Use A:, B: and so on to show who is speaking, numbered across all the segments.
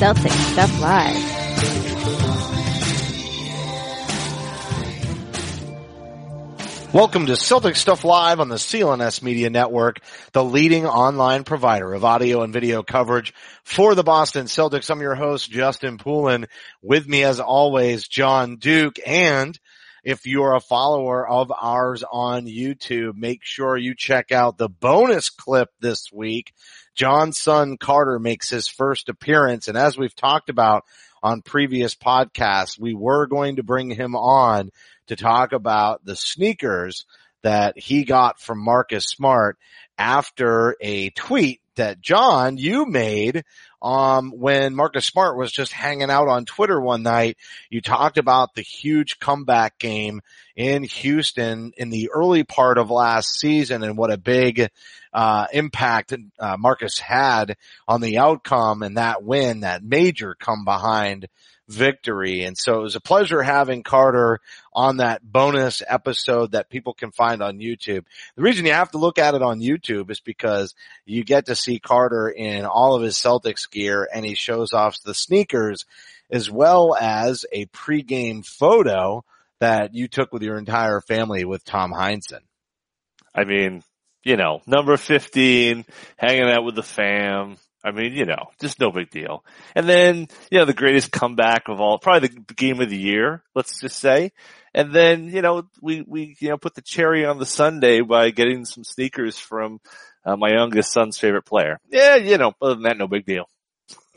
A: Celtic Stuff Live.
B: Welcome to Celtic Stuff Live on the CLNS Media Network, the leading online provider of audio and video coverage for the Boston Celtics. I'm your host, Justin Poulin. With me as always, Jon Duke. And if you're a follower of ours on YouTube, make sure you check out the bonus clip this week. Jon's son Carter makes his first appearance. And as we've talked about on previous podcasts, we were going to bring him on to talk about the sneakers that he got from Marcus Smart after a tweet that Jon, you made, um, when Marcus Smart was just hanging out on Twitter one night. You talked about the huge comeback game in Houston in the early part of last season and what a big, uh, impact, uh, Marcus had on the outcome and that win, that major come behind victory. And so it was a pleasure having Carter on that bonus episode that people can find on YouTube. The reason you have to look at it on YouTube is because you get to see Carter in all of his Celtics gear and he shows off the sneakers as well as a pregame photo that you took with your entire family with Tom Heinsohn.
C: I mean, you know, number 15, hanging out with the fam, I mean, you know, just no big deal. And then, you know, the greatest comeback of all, probably the game of the year, let's just say. And then, you know, we, we, you know, put the cherry on the sundae by getting some sneakers from uh, my youngest son's favorite player. Yeah, you know, other than that, no big deal.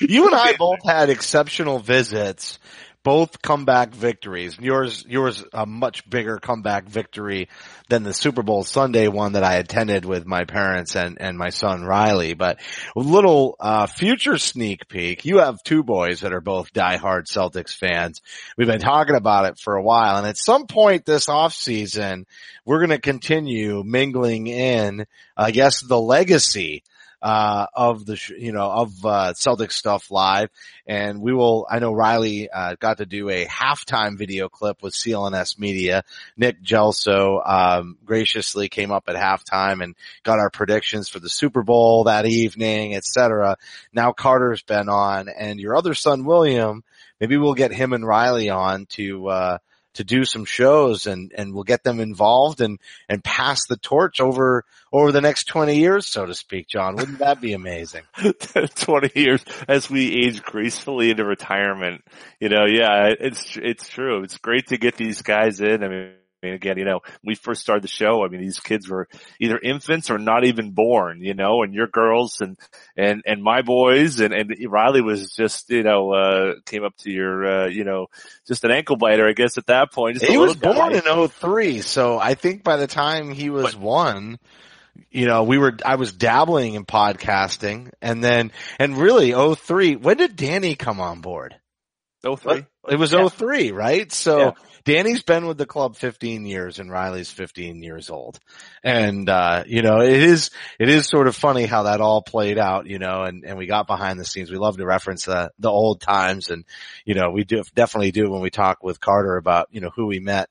B: you and I both had exceptional visits both comeback victories. Yours, yours a much bigger comeback victory than the Super Bowl Sunday one that I attended with my parents and, and my son Riley. But a little, uh, future sneak peek. You have two boys that are both diehard Celtics fans. We've been talking about it for a while. And at some point this off season, we're going to continue mingling in, I guess, the legacy uh, of the, sh- you know, of, uh, Celtic stuff live. And we will, I know Riley, uh, got to do a halftime video clip with CLNS media. Nick Gelso, um, graciously came up at halftime and got our predictions for the Super Bowl that evening, etc. Now Carter's been on and your other son, William, maybe we'll get him and Riley on to, uh, to do some shows and, and we'll get them involved and, and pass the torch over, over the next 20 years, so to speak, Jon. Wouldn't that be amazing?
C: 20 years as we age gracefully into retirement. You know, yeah, it's, it's true. It's great to get these guys in. I mean, mean, again, you know, we first started the show. I mean, these kids were either infants or not even born, you know, and your girls and, and, and my boys and, and Riley was just, you know, uh, came up to your, uh, you know, just an ankle biter, I guess at that point.
B: he was born in 03. So I think by the time he was but, one, you know, we were, I was dabbling in podcasting and then, and really 03, when did Danny come on board?
C: 03.
B: It was yeah. 03, right? So yeah. Danny's been with the club 15 years and Riley's 15 years old. And, uh, you know, it is, it is sort of funny how that all played out, you know, and, and we got behind the scenes. We love to reference the, the old times and, you know, we do definitely do when we talk with Carter about, you know, who we met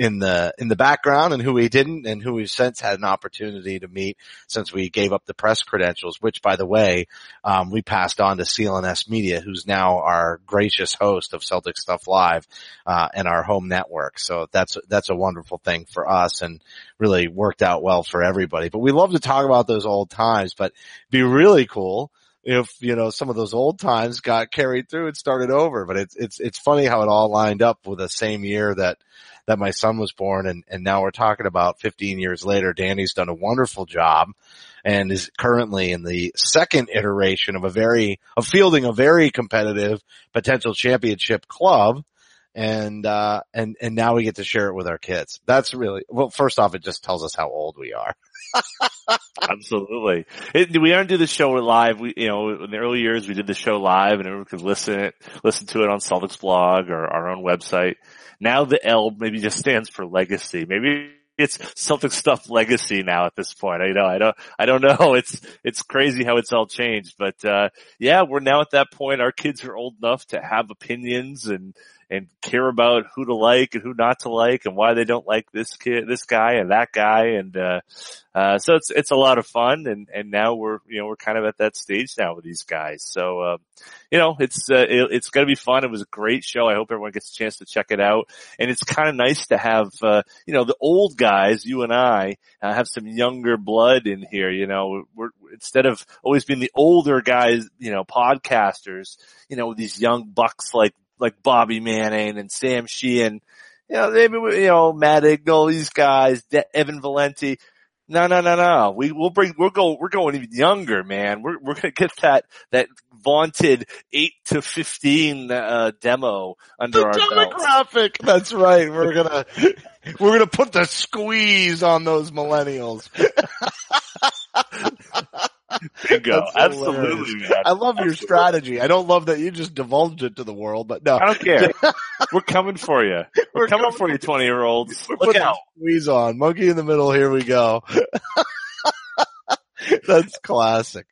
B: in the in the background and who we didn't and who we've since had an opportunity to meet since we gave up the press credentials, which by the way, um, we passed on to CLNS Media, who's now our gracious host of Celtic Stuff Live uh, and our home network. So that's that's a wonderful thing for us and really worked out well for everybody. But we love to talk about those old times, but be really cool if you know some of those old times got carried through and started over. But it's it's it's funny how it all lined up with the same year that that my son was born and, and now we're talking about 15 years later, Danny's done a wonderful job and is currently in the second iteration of a very, of fielding a very competitive potential championship club. And, uh, and, and now we get to share it with our kids. That's really, well, first off, it just tells us how old we are.
C: Absolutely. It, we aren't do the show live. We, you know, in the early years, we did the show live and everyone could listen listen to it on Celtics blog or our own website. Now the L maybe just stands for legacy. Maybe it's Celtic stuff legacy now at this point. I know, I don't, I don't know. It's, it's crazy how it's all changed, but, uh, yeah, we're now at that point. Our kids are old enough to have opinions and, and care about who to like and who not to like and why they don't like this kid, this guy and that guy. And, uh, uh, so it's, it's a lot of fun. And, and now we're, you know, we're kind of at that stage now with these guys. So, uh, you know, it's, uh, it, it's going to be fun. It was a great show. I hope everyone gets a chance to check it out. And it's kind of nice to have, uh, you know, the old guys, you and I, uh, have some younger blood in here. You know, we're, instead of always being the older guys, you know, podcasters, you know, these young bucks like, like Bobby Manning and Sam Sheehan, you know, maybe, you know, Matt Ignell, these guys, De- Evan Valenti. No, no, no, no. We, we'll bring, we're going, we're going even younger, man. We're, we're going to get that, that vaunted 8 to 15, uh, demo under
B: the
C: our
B: demographic.
C: Belts.
B: That's right. We're gonna, we're gonna put the squeeze on those millennials.
C: Bingo. Absolutely, man.
B: I love your
C: Absolutely.
B: strategy. I don't love that you just divulged it to the world, but no.
C: I don't care. We're coming for you. We're,
B: We're
C: coming,
B: coming
C: for you, 20 year olds. Look out.
B: squeeze on. Monkey in the middle. Here we go. That's classic.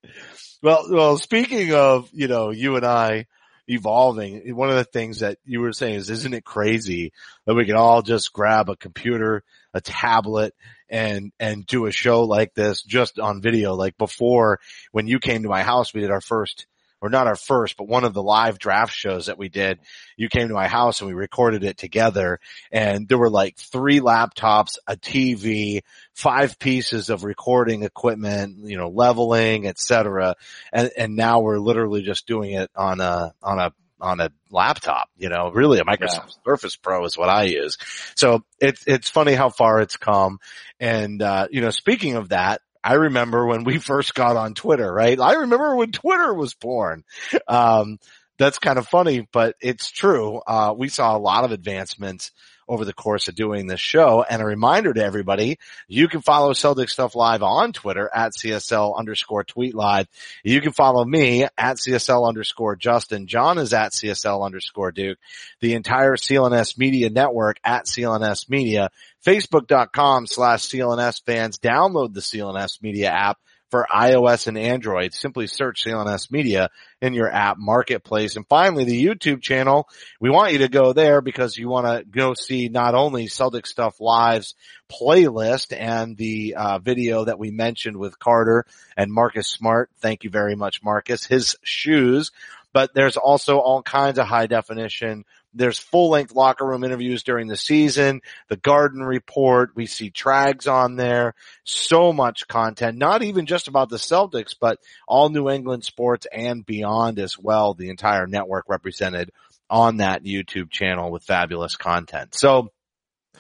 B: Well, well, speaking of, you know, you and I evolving, one of the things that you were saying is, isn't it crazy that we can all just grab a computer, a tablet and, and do a show like this just on video? Like before when you came to my house, we did our first or not our first, but one of the live draft shows that we did. You came to my house and we recorded it together and there were like three laptops, a TV, five pieces of recording equipment, you know, leveling, etc. And, and now we're literally just doing it on a, on a, on a laptop, you know, really a Microsoft Surface Pro is what I use. So it's, it's funny how far it's come. And, uh, you know, speaking of that, I remember when we first got on Twitter, right? I remember when Twitter was born. Um, that's kind of funny, but it's true. Uh, we saw a lot of advancements over the course of doing this show. And a reminder to everybody, you can follow Celtic Stuff Live on Twitter at CSL underscore tweet live. You can follow me at CSL underscore Justin. Jon is at CSL underscore Duke. The entire CLNS media network at CLNS media. Facebook.com slash CLNS fans. Download the CLNS media app for iOS and Android. Simply search CLNS Media in your app marketplace. And finally, the YouTube channel. We want you to go there because you want to go see not only Celtic Stuff Live's playlist and the uh, video that we mentioned with Carter and Marcus Smart. Thank you very much, Marcus. His shoes. But there's also all kinds of high definition there's full length locker room interviews during the season, the garden report. We see trags on there. So much content, not even just about the Celtics, but all New England sports and beyond as well. The entire network represented on that YouTube channel with fabulous content. So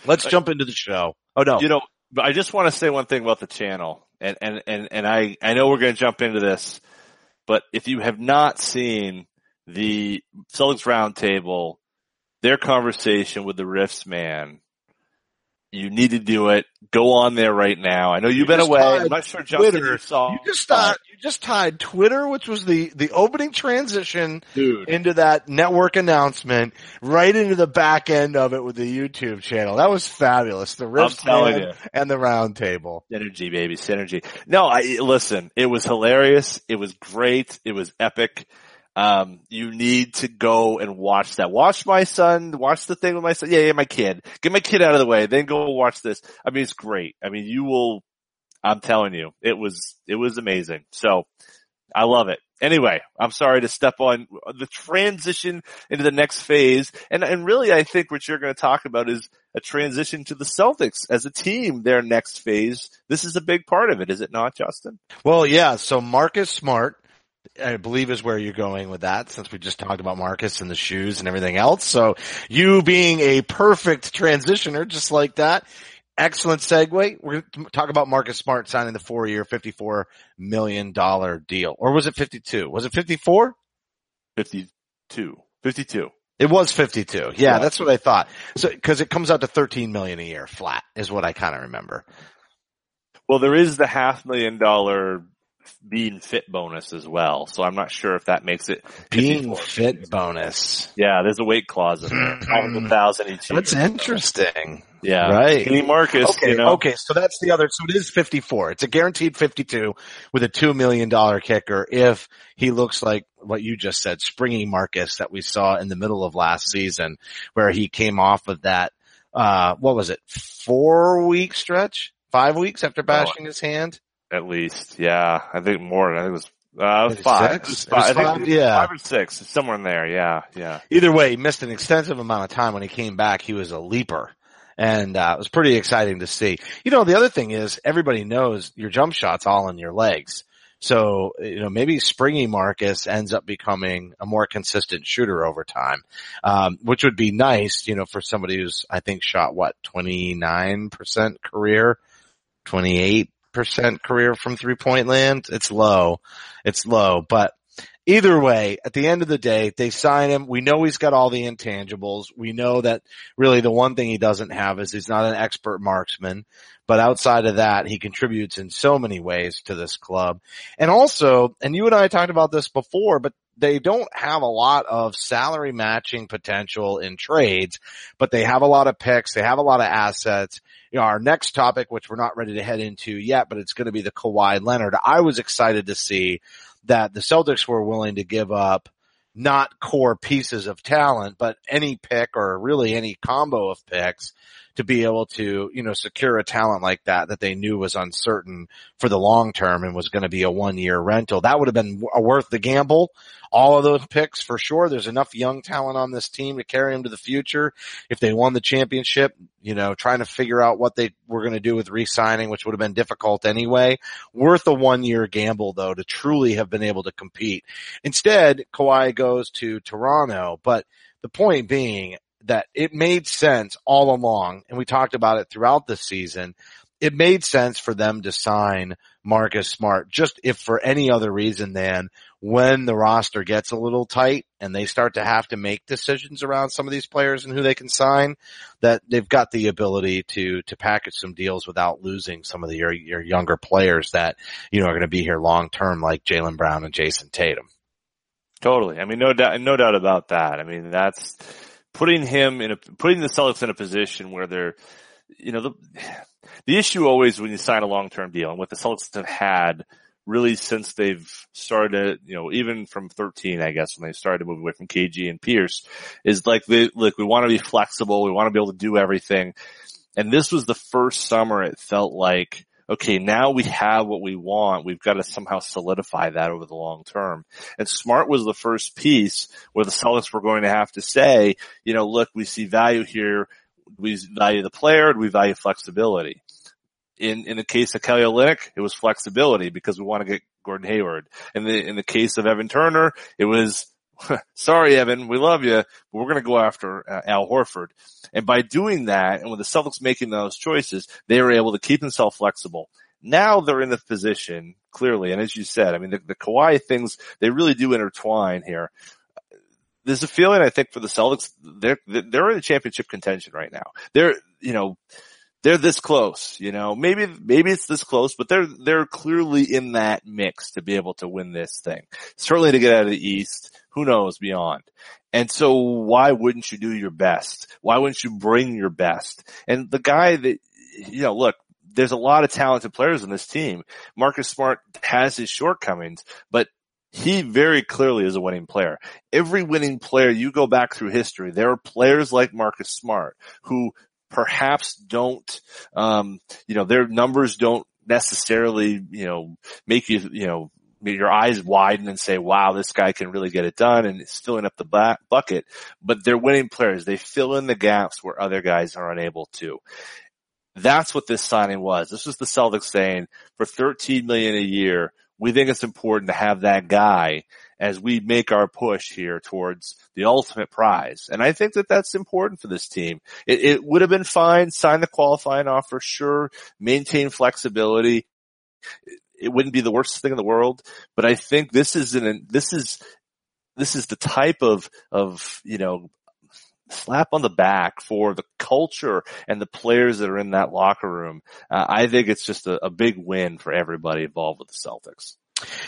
B: let's jump into the show. Oh no.
C: You know, I just want to say one thing about the channel and, and, and, and I, I know we're going to jump into this, but if you have not seen the Celtics roundtable their conversation with the Riffs man. You need to do it. Go on there right now. I know you've
B: You
C: been away. I'm not sure Justin
B: Twitter.
C: you saw.
B: You just tied, you just tied Twitter, which was the, the opening transition
C: dude.
B: into that network announcement right into the back end of it with the YouTube channel. That was fabulous. The Riffs man
C: you.
B: and the round table.
C: Synergy, baby, synergy. No, I listen. It was hilarious. It was great. It was epic. Um, you need to go and watch that. Watch my son. Watch the thing with my son. Yeah, yeah, my kid. Get my kid out of the way. Then go watch this. I mean, it's great. I mean, you will. I'm telling you, it was it was amazing. So, I love it. Anyway, I'm sorry to step on the transition into the next phase, and and really, I think what you're going to talk about is a transition to the Celtics as a team. Their next phase. This is a big part of it, is it not, Justin?
B: Well, yeah. So Marcus Smart, I believe is where you're going with that since we just talked about Marcus and the shoes and everything else. So you being a perfect transitioner just like that. Excellent segue. We're going to talk about Marcus Smart signing the four year, $54 million deal. Or was it 52? Was it 54?
C: 52. 52.
B: It was 52. Yeah,
C: Yeah.
B: that's what I thought. So, cause it comes out to 13 million a year flat is what I kind of remember.
C: Well, there is the half million dollar being fit bonus as well. So I'm not sure if that makes it
B: Being fit bonus.
C: Yeah, there's a weight clause in there. 500,000 each year.
B: That's interesting.
C: Yeah.
B: Right.
C: Kenny Marcus.
B: Okay.
C: You know?
B: Okay. So that's the other. So it is 54. It's a guaranteed 52 with a $2 million kicker if he looks like what you just said, springy Marcus that we saw in the middle of last season where he came off of that, uh, what was it? Four week stretch? Five weeks after bashing his hand?
C: At least. Yeah. I think more. I think it was uh, five.
B: six?
C: It
B: It was
C: five. I think
B: five? Yeah.
C: Five or six. Somewhere in there. Yeah. Yeah.
B: Either way, he missed an extensive amount of time when he came back. He was a leaper. And uh, it was pretty exciting to see. You know, the other thing is everybody knows your jump shot's all in your legs. So, you know, maybe Springy Marcus ends up becoming a more consistent shooter over time, um, which would be nice, you know, for somebody who's, I think, shot what, 29% career, 28% career from three point land. It's low. It's low, but either way, at the end of the day, they sign him. We know he's got all the intangibles. We know that really the one thing he doesn't have is he's not an expert marksman. But outside of that, he contributes in so many ways to this club. And also, and you and I talked about this before, but they don't have a lot of salary matching potential in trades, but they have a lot of picks. They have a lot of assets. You know, our next topic, which we're not ready to head into yet, but it's going to be the Kawhi Leonard. I was excited to see that the Celtics were willing to give up not core pieces of talent, but any pick or really any combo of picks to be able to, you know, secure a talent like that that they knew was uncertain for the long term and was going to be a one year rental. That would have been worth the gamble. All of those picks for sure. There's enough young talent on this team to carry them to the future. If they won the championship, you know, trying to figure out what they were going to do with re-signing, which would have been difficult anyway. Worth a one year gamble though to truly have been able to compete. Instead, Kawhi goes to Toronto, but the point being that it made sense all along, and we talked about it throughout the season. It made sense for them to sign Marcus Smart just if for any other reason than when the roster gets a little tight and they start to have to make decisions around some of these players and who they can sign, that they've got the ability to to package some deals without losing some of the, your, your younger players that you know are going to be here long term, like Jaylen Brown and Jayson Tatum.
C: Totally. I mean, no doubt, no doubt about that. I mean, that's putting him in a, putting the Celtics in a position where they're, you know, the, the issue always when you sign a long-term deal and what the Celtics have had really since they've started, you know, even from 13, I guess, when they started to move away from KG and Pierce is like, they, look, we want to be flexible. We want to be able to do everything. And this was the first summer it felt like, okay, now we have what we want. We've got to somehow solidify that over the long term. And Smart was the first piece where the Celtics were going to have to say, you know, look, we see value here. We value the player. We value flexibility. In, in the case of Kelly Olynyk, it was flexibility because we want to get Gordon Hayward. In the, in the case of Evan Turner, it was sorry, Evan, we love you, but we're going to go after uh, Al Horford. And by doing that, and with the Celtics making those choices, they were able to keep themselves flexible. Now they're in the position, clearly, and as you said, I mean, the, the Kawhi things, they really do intertwine here. There's a feeling, I think, for the Celtics, they're, they're in a championship contention right now. They're, you know, they're this close, you know, maybe, maybe it's this close, but they're, they're clearly in that mix to be able to win this thing. Certainly to get out of the East, who knows beyond. And so why wouldn't you do your best? Why wouldn't you bring your best? And the guy that, you know, look, there's a lot of talented players in this team. Marcus Smart has his shortcomings, but he very clearly is a winning player. Every winning player, you go back through history, there are players like Marcus Smart who perhaps don't, um, you know, their numbers don't necessarily, you know, make you, you know, your eyes widen and say, wow, this guy can really get it done and it's filling up the bucket. But they're winning players. They fill in the gaps where other guys are unable to. That's what this signing was. This was the Celtics saying for 13 million a year, we think it's important to have that guy as we make our push here towards the ultimate prize. And I think that that's important for this team. It, it would have been fine, sign the qualifying offer, sure, maintain flexibility. It wouldn't be the worst thing in the world, but I think this is an, this is, this is the type of, of, you know, slap on the back for the culture and the players that are in that locker room. Uh, I think it's just a, a big win for everybody involved with the Celtics.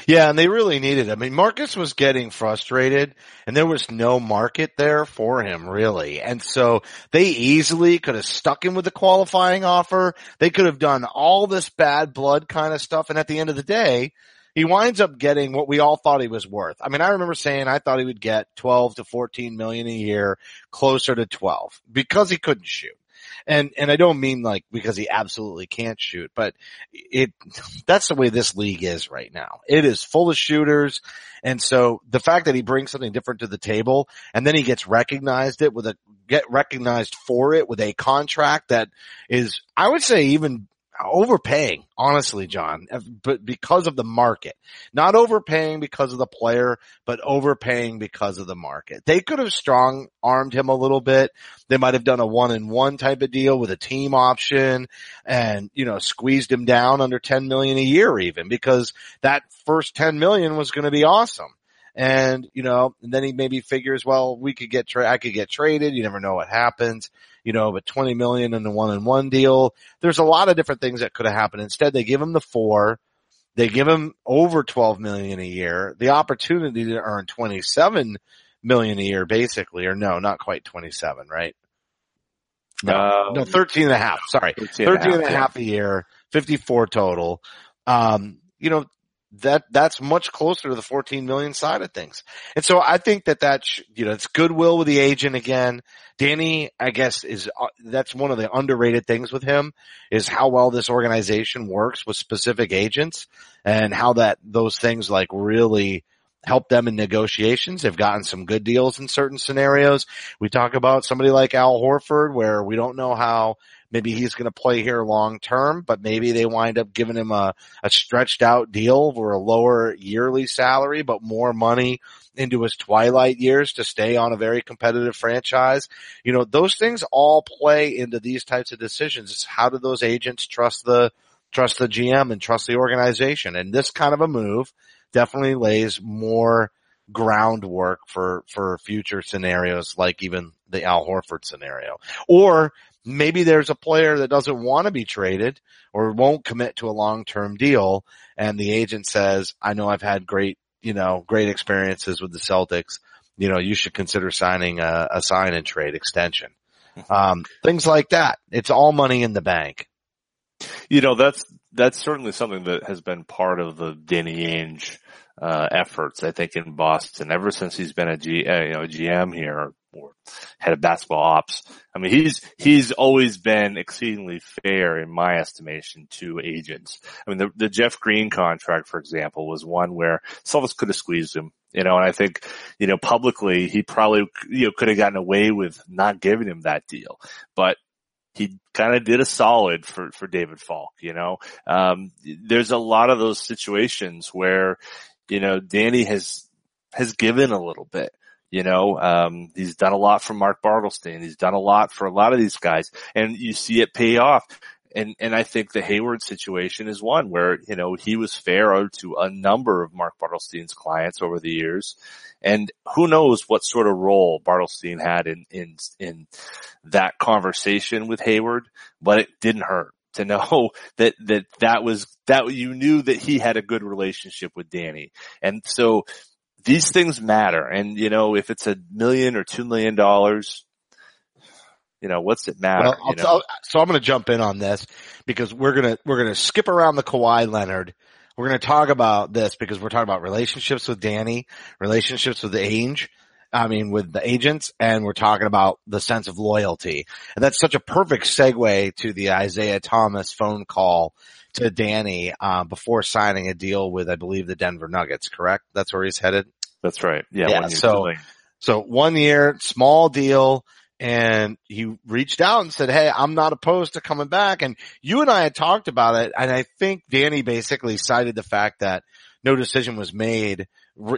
B: Yeah, and they really needed. It. I mean, Marcus was getting frustrated and there was no market there for him really. And so they easily could have stuck him with the qualifying offer. They could have done all this bad blood kind of stuff. And at the end of the day, he winds up getting what we all thought he was worth. I mean, I remember saying I thought he would get 12 to 14 million a year, closer to 12 because he couldn't shoot and and I don't mean like because he absolutely can't shoot, but it that's the way this league is right now. It is full of shooters, and so the fact that he brings something different to the table, and then he gets recognized it with a get recognized for it with a contract that is, I would say, even overpaying, honestly, Jon, uh, but because of the market, not overpaying because of the player, but overpaying because of the market. They could have strong armed him a little bit. They might have done a one in one type of deal with a team option and, you know, squeezed him down under 10 million a year even because that first 10 million was going to be awesome. And, you know, and then he maybe figures, well, we could get, tra- I could get traded. You never know what happens you know, but 20 million in the one and one deal. There's a lot of different things that could have happened. Instead, they give him the four. They give him over 12 million a year, the opportunity to earn 27 million a year basically, or no, not quite 27, right? No, um, no, 13 and a half. Sorry. 13 and, 13 and a half, yeah. a year, 54 total. Um, you know, that that's much closer to the 14 million side of things. And so I think that that's, you know, it's goodwill with the agent again. Danny, I guess is, uh, that's one of the underrated things with him is how well this organization works with specific agents and how that those things like really help them in negotiations. They've gotten some good deals in certain scenarios. We talk about somebody like Al Horford where we don't know how maybe he's going to play here long term, but maybe they wind up giving him a, a stretched out deal for a lower yearly salary, but more money into his twilight years to stay on a very competitive franchise. You know, those things all play into these types of decisions. It's how do those agents trust the, trust the GM and trust the organization? And this kind of a move definitely lays more groundwork for, for future scenarios like even the Al Horford scenario. Or maybe there's a player that doesn't want to be traded or won't commit to a long-term deal and the agent says, I know I've had great, you know, great experiences with the Celtics. You know, you should consider signing a, a sign and trade extension. Mm-hmm. Um, things like that. It's all money in the bank.
C: You know, that's, that's certainly something that has been part of the Danny Ainge, uh, efforts, I think, in Boston ever since he's been a G, uh, you know, GM here or head of basketball ops. I mean, he's, he's always been exceedingly fair in my estimation to agents. I mean, the, the Jeff Green contract, for example, was one where Celtics could have squeezed him, you know, and I think, you know, publicly he probably, you know, could have gotten away with not giving him that deal, but he kind of did a solid for, for David Falk, you know. Um, there's a lot of those situations where, you know, Danny has, has given a little bit. You know, um, he's done a lot for Mark Bartelstein. He's done a lot for a lot of these guys and you see it pay off. And, and I think the Hayward situation is one where, you know, he was fair to a number of Mark Bartelstein's clients over the years. And who knows what sort of role Bartelstein had in, in, in that conversation with Hayward, but it didn't hurt to know that, that that was, that you knew that he had a good relationship with Danny. And so these things matter. And you know, if it's a million or two million dollars, you know, what's it matter? Well,
B: tell, so I'm going to jump in on this because we're going to, we're going to skip around the Kawhi Leonard. We're going to talk about this because we're talking about relationships with Danny, relationships with the Ainge. I mean, with the agents and we're talking about the sense of loyalty. And that's such a perfect segue to the Isaiah Thomas phone call to Danny uh, before signing a deal with, I believe, the Denver Nuggets. Correct? That's where he's headed.
C: That's right. Yeah.
B: yeah so, so one year, small deal. And he reached out and said, Hey, I'm not opposed to coming back. And you and I had talked about it. And I think Danny basically cited the fact that no decision was made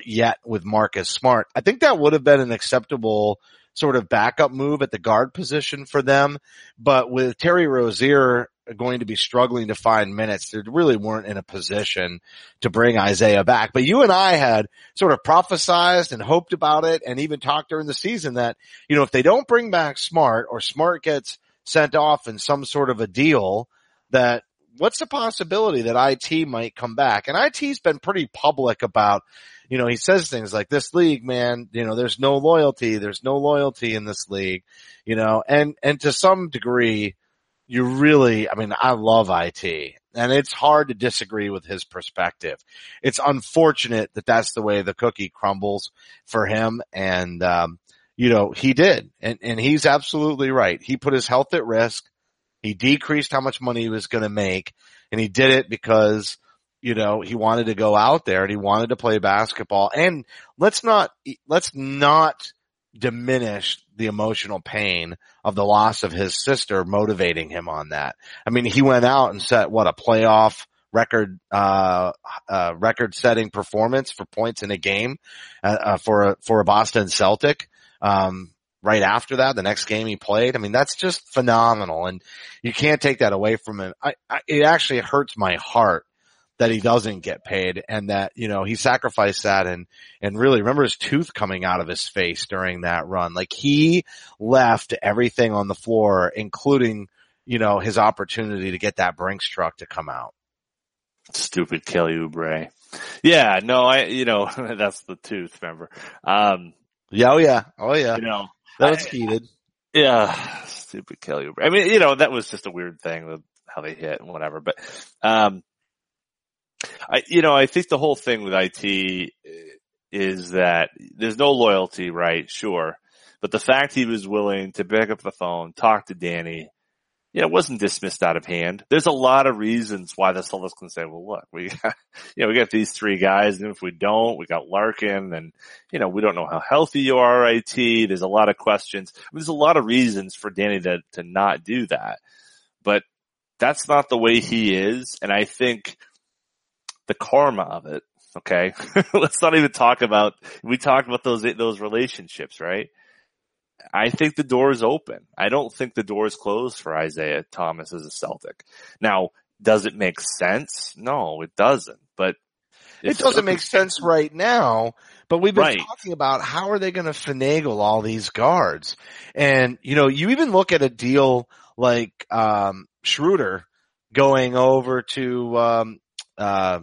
B: yet with Marcus Smart. I think that would have been an acceptable sort of backup move at the guard position for them. But with Terry Rozier going to be struggling to find minutes. They really weren't in a position to bring Isaiah back. But you and I had sort of prophesized and hoped about it and even talked during the season that, you know, if they don't bring back Smart or Smart gets sent off in some sort of a deal that what's the possibility that IT might come back? And IT's been pretty public about, you know, he says things like this league, man, you know, there's no loyalty. There's no loyalty in this league, you know, and, and to some degree, you really, I mean, I love IT and it's hard to disagree with his perspective. It's unfortunate that that's the way the cookie crumbles for him. And, um, you know, he did. And, and he's absolutely right. He put his health at risk. He decreased how much money he was going to make and he did it because, you know, he wanted to go out there and he wanted to play basketball. And let's not, let's not diminish the emotional pain of the loss of his sister motivating him on that. I mean, he went out and set what a playoff record, uh, uh, record setting performance for points in a game, uh, uh, for a, for a Boston Celtic. Um, right after that, the next game he played. I mean, that's just phenomenal and you can't take that away from him. I, I it actually hurts my heart that he doesn't get paid and that, you know, he sacrificed that and, and really remember his tooth coming out of his face during that run. Like he left everything on the floor, including, you know, his opportunity to get that Brinks truck to come out.
C: Stupid Kelly Oubre. Yeah, no, I, you know, that's the tooth, remember? Um,
B: yeah, oh yeah, oh yeah.
C: You know,
B: that was heated.
C: Yeah, stupid Kelly Oubre. I mean, you know, that was just a weird thing with how they hit and whatever, but, um, I, you know, I think the whole thing with IT uh, is that there's no loyalty, right? Sure. But the fact he was willing to pick up the phone, talk to Danny, you know, wasn't dismissed out of hand. There's a lot of reasons why the Celtics can say, well, look, we got, you know, we got these three guys and if we don't, we got Larkin and, you know, we don't know how healthy you are, IT. There's a lot of questions. There's a lot of reasons for Danny to, to not do that, but that's not the way he is. And I think the karma of it. Okay. Let's not even talk about, we talked about those, those relationships, right? I think the door is open. I don't think the door is closed for Isaiah Thomas as a Celtic. Now, does it make sense? No, it doesn't, but
B: it doesn't make sense right now, but we've been right. talking about how are they going to finagle all these guards? And, you know, you even look at a deal like, um, Schroeder going over to, um, uh,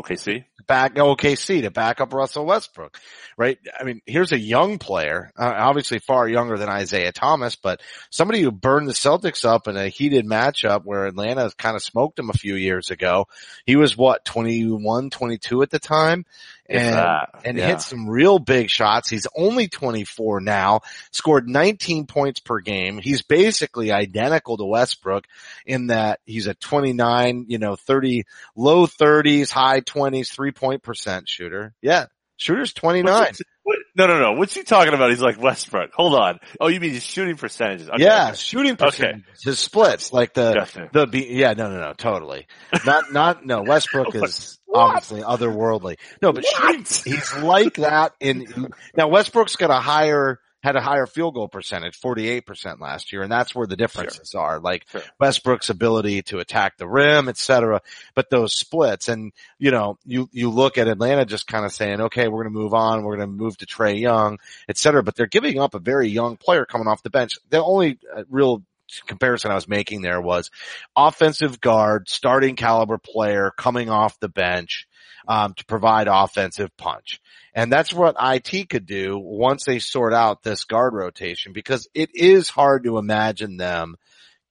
C: OKC?
B: Back OKC to back up Russell Westbrook, right? I mean, here's a young player, uh, obviously far younger than Isaiah Thomas, but somebody who burned the Celtics up in a heated matchup where Atlanta kind of smoked him a few years ago. He was what, 21, 22 at the time? and uh, and yeah. hit some real big shots. He's only 24 now, scored 19 points per game. He's basically identical to Westbrook in that he's a 29, you know, 30, low 30s, high 20s, three point percent shooter. Yeah. Shooter's 29.
C: What, no, no, no. What's he talking about? He's like Westbrook. Hold on. Oh, you mean his shooting percentages?
B: Okay. Yeah, shooting percentage. Okay. His splits, like the, the, yeah, no, no, no, totally. Not, not, no, Westbrook is obviously otherworldly. No, but shooting, he's like that in, now Westbrook's got a higher, had a higher field goal percentage, 48% last year, and that's where the differences sure. are. Like sure. Westbrook's ability to attack the rim, et cetera, but those splits and, you know, you, you look at Atlanta just kind of saying, okay, we're going to move on. We're going to move to Trae Young, et cetera, but they're giving up a very young player coming off the bench. The only uh, real comparison I was making there was offensive guard, starting caliber player coming off the bench, um, to provide offensive punch. And that's what IT could do once they sort out this guard rotation because it is hard to imagine them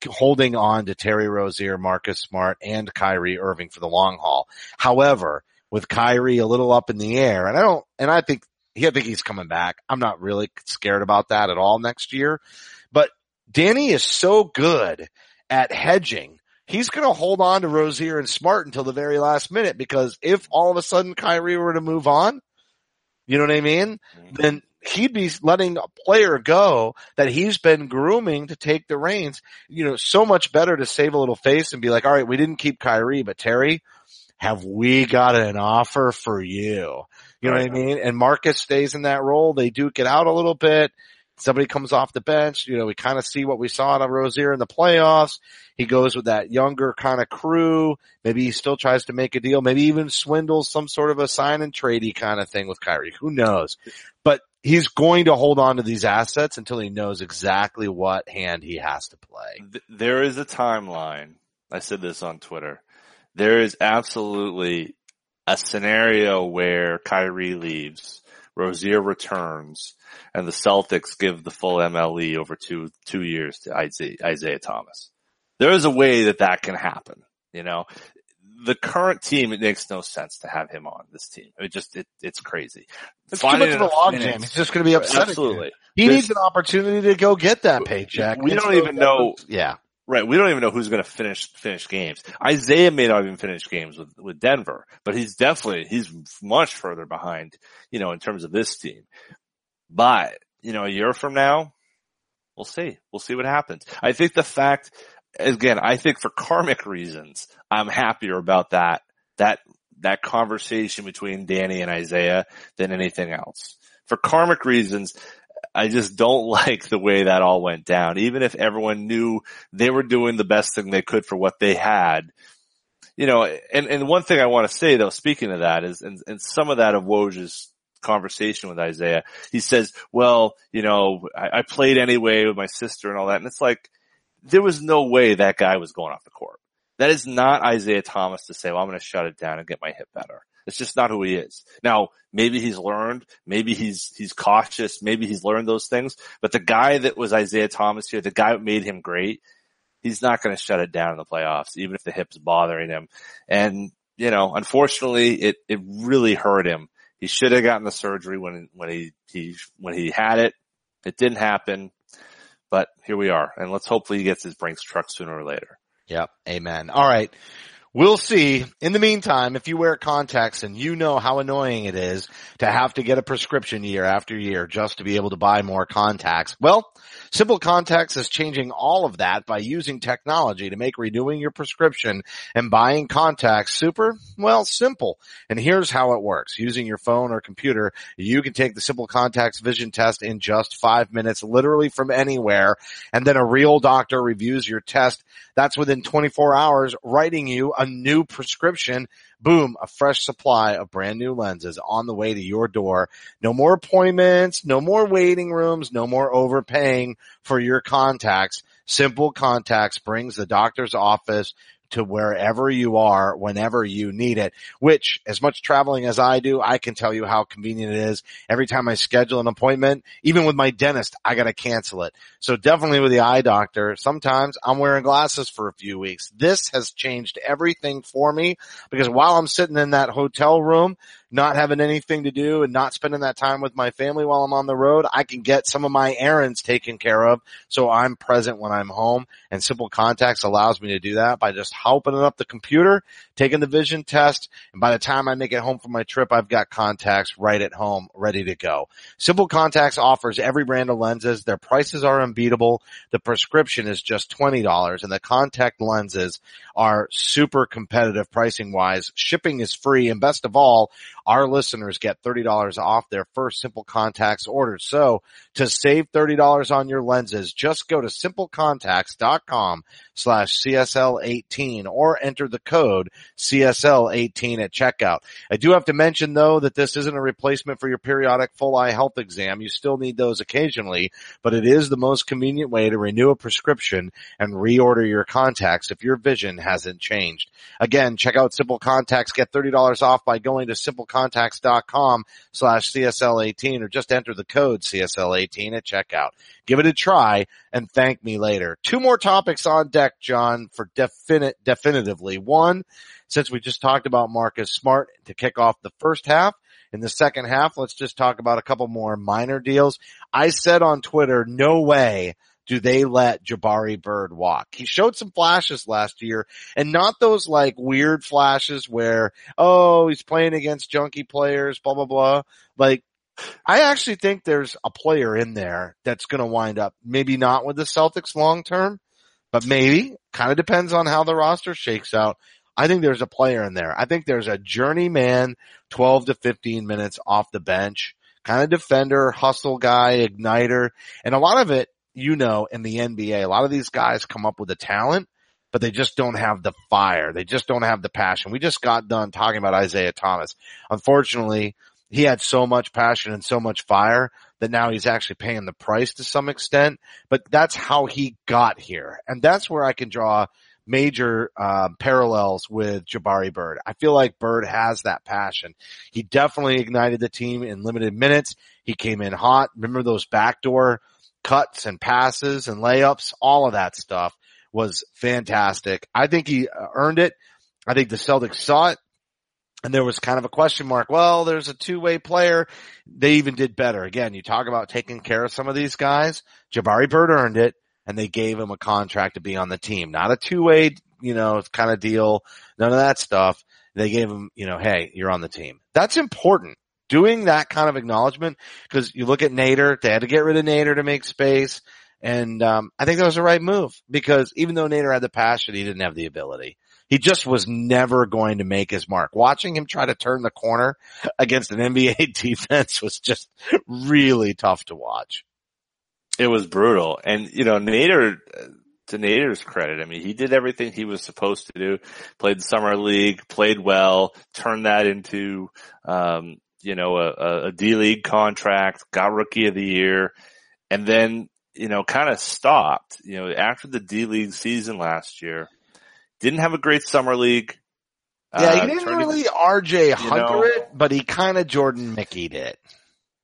B: holding on to Terry Rozier, Marcus Smart, and Kyrie Irving for the long haul. However, with Kyrie a little up in the air, and I don't, and I think, he, I think he's coming back. I'm not really scared about that at all next year, but Danny is so good at hedging. He's going to hold on to Rozier and Smart until the very last minute because if all of a sudden Kyrie were to move on, you know what I mean? Mm-hmm. Then he'd be letting a player go that he's been grooming to take the reins. You know, so much better to save a little face and be like, all right, we didn't keep Kyrie, but Terry, have we got an offer for you? You know what I mean? And Marcus stays in that role. They duke it out a little bit. Somebody comes off the bench. You know, we kind of see what we saw of Rozier in the playoffs. He goes with that younger kind of crew. Maybe he still tries to make a deal. Maybe even swindles some sort of a sign and tradey kind of thing with Kyrie. Who knows? But he's going to hold on to these assets until he knows exactly what hand he has to play.
C: There is a timeline I said this on Twitter. There is absolutely a scenario where Kyrie leaves, Rozier returns, and the Celtics give the full MLE over two two years to Isaiah, Isaiah Thomas. There is a way that that can happen. You know, the current team, it makes no sense to have him on this team. It just, it, it's crazy.
B: It's Finding too much of a logjam. He's just going to be upset.
C: Absolutely.
B: He There's, needs an opportunity to go get that paycheck.
C: We don't even know.
B: Yeah.
C: Right. We don't even know who's going to finish, finish games. Isaiah may not even finish games with, with Denver, but he's definitely, he's much further behind, you know, in terms of this team. But, you know, a year from now, we'll see. We'll see what happens. I think the fact again, I think for karmic reasons, I'm happier about that, that, that conversation between Danny and Isaiah than anything else. For karmic reasons, I just don't like the way that all went down. Even if everyone knew they were doing the best thing they could for what they had, you know, and, and one thing I want to say though, speaking of that is, and, and some of that of Woj's conversation with Isaiah, he says, well, you know, I, I played anyway with my sister and all that. And it's like, there was no way that guy was going off the court. That is not Isaiah Thomas to say, well, I'm going to shut it down and get my hip better. It's just not who he is. Now, maybe he's learned, maybe he's, he's cautious, maybe he's learned those things, but the guy that was Isaiah Thomas here, the guy that made him great, he's not going to shut it down in the playoffs, even if the hip's bothering him. And, you know, unfortunately, it, it really hurt him. He should have gotten the surgery when, when he, he, when he had it. It didn't happen. But here we are, and let's hopefully he gets his Brinks truck sooner or later.
B: Yep. Amen. All right. We'll see. In the meantime, if you wear contacts and you know how annoying it is to have to get a prescription year after year just to be able to buy more contacts, well, Simple Contacts is changing all of that by using technology to make renewing your prescription and buying contacts super, well, simple. And here's how it works. Using your phone or computer, you can take the Simple Contacts vision test in just five minutes, literally from anywhere. And then a real doctor reviews your test. That's within 24 hours, writing you a new prescription. Boom, a fresh supply of brand new lenses on the way to your door. No more appointments, no more waiting rooms, no more overpaying for your contacts. Simple Contacts brings the doctor's office to wherever you are whenever you need it, which as much traveling as I do, I can tell you how convenient it is. Every time I schedule an appointment, even with my dentist, I got to cancel it. So definitely with the eye doctor, sometimes I'm wearing glasses for a few weeks. This has changed everything for me because while I'm sitting in that hotel room, not having anything to do and not spending that time with my family while I'm on the road, I can get some of my errands taken care of. So I'm present when I'm home and Simple Contacts allows me to do that by just opening up the computer, taking the vision test. And by the time I make it home from my trip, I've got contacts right at home ready to go. Simple Contacts offers every brand of lenses. Their prices are unbeatable. The prescription is just $20 and the contact lenses are super competitive pricing wise. Shipping is free and best of all, our listeners get $30 off their first Simple Contacts order. So to save $30 on your lenses, just go to simplecontacts.com slash CSL18 or enter the code CSL18 at checkout. I do have to mention though that this isn't a replacement for your periodic full eye health exam. You still need those occasionally, but it is the most convenient way to renew a prescription and reorder your contacts if your vision hasn't changed. Again, check out Simple Contacts. Get $30 off by going to Simple contacts.com slash CSL18 or just enter the code CSL18 at checkout. Give it a try and thank me later. Two more topics on deck, Jon, for definite, definitively. One, since we just talked about Marcus Smart to kick off the first half, in the second half, let's just talk about a couple more minor deals. I said on Twitter, no way do they let Jabari Bird walk? He showed some flashes last year and not those like weird flashes where, oh, he's playing against junky players, blah, blah, blah. Like, I actually think there's a player in there that's going to wind up maybe not with the Celtics long term, but maybe kind of depends on how the roster shakes out. I think there's a player in there. I think there's a journeyman 12 to 15 minutes off the bench, kind of defender, hustle guy, igniter. And a lot of it you know, in the NBA, a lot of these guys come up with the talent, but they just don't have the fire. They just don't have the passion. We just got done talking about Isaiah Thomas. Unfortunately, he had so much passion and so much fire that now he's actually paying the price to some extent, but that's how he got here. And that's where I can draw major uh, parallels with Jabari Bird. I feel like Bird has that passion. He definitely ignited the team in limited minutes. He came in hot. Remember those backdoor cuts and passes and layups? All of that stuff was fantastic. I think he uh, earned it. I think the Celtics saw it. And there was kind of a question mark. Well, there's a two-way player. They even did better. Again, you talk about taking care of some of these guys. Jabari Bird earned it and they gave him a contract to be on the team. Not a two-way, you know, kind of deal. None of that stuff. They gave him, you know, hey, you're on the team. That's important. Doing that kind of acknowledgement because you look at Nader, they had to get rid of Nader to make space. And um, I think that was the right move because even though Nader had the passion, he didn't have the ability. He just was never going to make his mark. Watching him try to turn the corner against an NBA defense was just really tough to watch.
C: It was brutal. And, you know, Nader, to Nader's credit, I mean, he did everything he was supposed to do. Played the summer league, played well, turned that into, um, you know, a, a D league contract, got rookie of the year, and then, you know, kind of stopped, you know, after the D league season last year, didn't have a great summer league.
B: Yeah, he uh, didn't really RJ Hunter know, it, but he kind of Jordan Mickeyed it.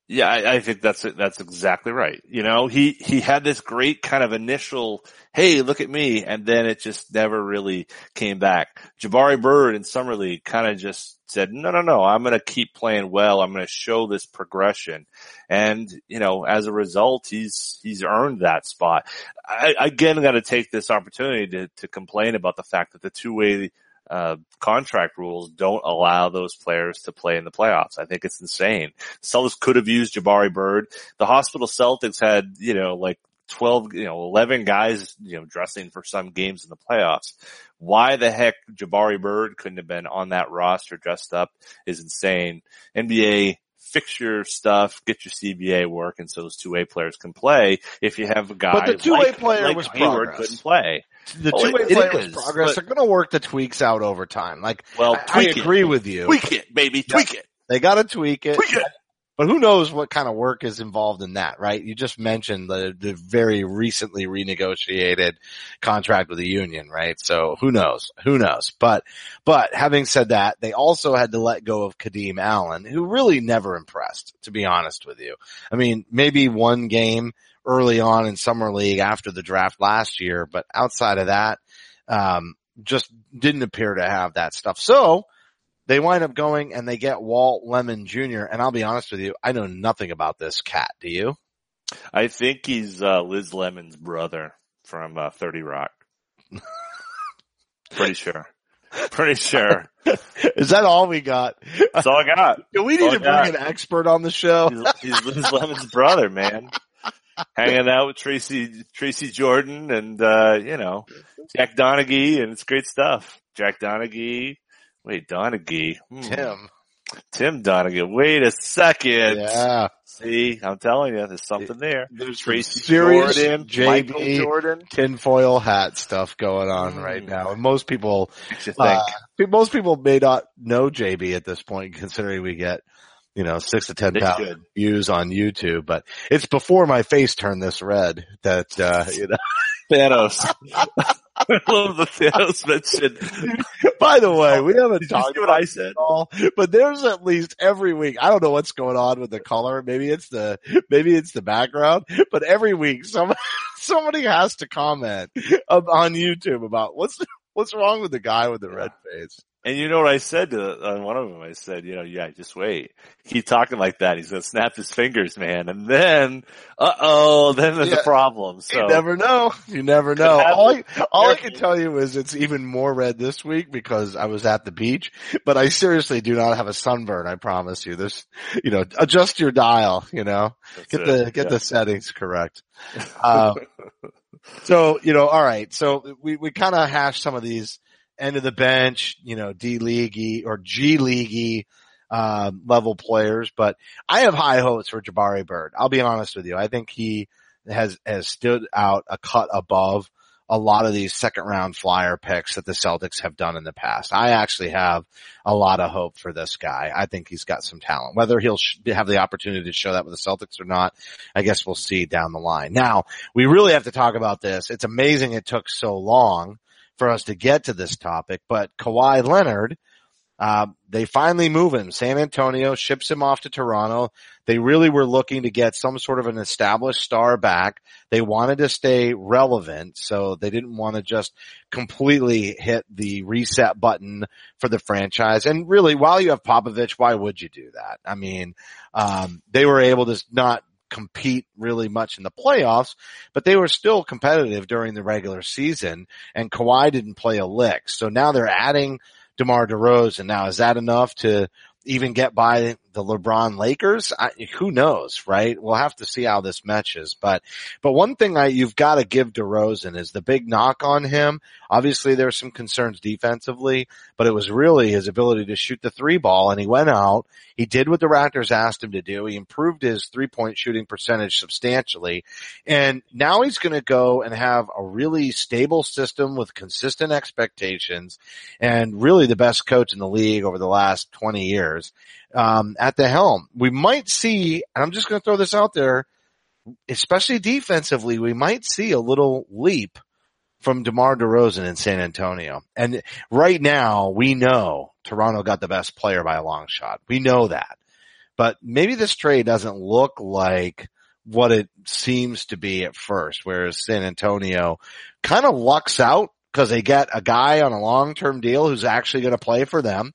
C: Yeah, I, I, think that's that's exactly right. You know, he he had this great kind of initial, hey, look at me, and then it just never really came back. Jabari Bird in summer league kind of just said, no, no, no, I'm going to keep playing well. I'm going to show this progression, and you know, as a result, he's he's earned that spot. I again got to take this opportunity to to complain about the fact that the two way uh, contract rules don't allow those players to play in the playoffs. I think it's insane. Celtics could have used Jabari Bird. The hospital Celtics had, you know, like 12, you know, 11 guys, you know, dressing for some games in the playoffs. Why the heck Jabari Bird couldn't have been on that roster dressed up is insane. NBA fix your stuff, get your CBA working so those two way players can play. If you have a guy,
B: but the two way
C: like,
B: player
C: like
B: was
C: Hayward
B: progress.
C: couldn't play.
B: The oh, two way player was progress. They're going to work the tweaks out over time. Like, well, I, I agree
C: it.
B: with you.
C: Tweak it, baby, tweak yeah. it.
B: They got to tweak it.
C: Tweak it.
B: But who knows what kind of work is involved in that, right? You just mentioned the, the very recently renegotiated contract with the union, right? So who knows? Who knows? But, but having said that, they also had to let go of Kadeem Allen, who really never impressed, to be honest with you. I mean, maybe one game early on in summer league after the draft last year, but outside of that, um, just didn't appear to have that stuff. So, they wind up going and they get Walt Lemon Jr. And I'll be honest with you, I know nothing about this cat. Do you?
C: I think he's uh, Liz Lemon's brother from uh, 30 Rock. Pretty sure. Pretty sure.
B: Is that all we got?
C: That's all I got.
B: Do we need to bring an expert on the show?
C: He's, he's Liz Lemon's brother, man. Hanging out with Tracy, Tracy Jordan and, uh, you know, Jack Donaghy and it's great stuff. Jack Donaghy, Wait, Donaghy.
B: Hmm. Tim.
C: Tim Donaghy. Wait a second.
B: Yeah.
C: See, I'm telling you, there's something there.
B: There's Tracy serious Jordan, JB Michael Jordan, tinfoil hat stuff going on mm. right now, and most people, uh, most people may not know JB at this point, considering we get, you know, six to ten thousand views on YouTube. But it's before my face turned this red that uh, you know.
C: Thanos. I love the Thanos mention.
B: By the way, we haven't talked
C: what I said,
B: all, but there's at least every week. I don't know what's going on with the color. Maybe it's the maybe it's the background, but every week somebody somebody has to comment um, on YouTube about what's what's wrong with the guy with the red face.
C: And you know what I said to on one of them? I said, you know, yeah, just wait. Keep talking like that. He's gonna snap his fingers, man. And then, uh oh, then there's yeah. a problem. So
B: you never know. You never know. All I, all I can tell you is it's even more red this week because I was at the beach. But I seriously do not have a sunburn. I promise you. This, you know, adjust your dial. You know, That's get it. the get yeah. the settings correct. Uh, so you know, all right. So we we kind of hashed some of these end of the bench, you know, D leaguey or G leaguey uh, level players. But I have high hopes for Jabari Bird. I'll be honest with you. I think he has has stood out a cut above a lot of these second round flyer picks that the Celtics have done in the past. I actually have a lot of hope for this guy. I think he's got some talent. Whether he'll sh- have the opportunity to show that with the Celtics or not, I guess we'll see down the line. Now, we really have to talk about this. It's amazing it took so long for us to get to this topic, but Kawhi Leonard, uh, they finally move him. San Antonio ships him off to Toronto. They really were looking to get some sort of an established star back. They wanted to stay relevant, so they didn't want to just completely hit the reset button for the franchise. And really, while you have Popovich, why would you do that? I mean, um, they were able to not compete really much in the playoffs, but they were still competitive during the regular season and Kawhi didn't play a lick. So now they're adding DeMar DeRozan. Now is that enough to even get by the LeBron Lakers? I, who knows, right? We'll have to see how this matches. But, but one thing I, you've got to give DeRozan is the big knock on him. Obviously there were some concerns defensively, but it was really his ability to shoot the three ball and he went out. He did what the Raptors asked him to do. He improved his three point shooting percentage substantially. And now he's going to go and have a really stable system with consistent expectations and really the best coach in the league over the last 20 years um, at the helm. We might see, and I'm just going to throw this out there, especially defensively, we might see a little leap from DeMar DeRozan in San Antonio. And right now we know Toronto got the best player by a long shot. We know that. But maybe this trade doesn't look like what it seems to be at first, whereas San Antonio kind of lucks out because they get a guy on a long-term deal who's actually going to play for them.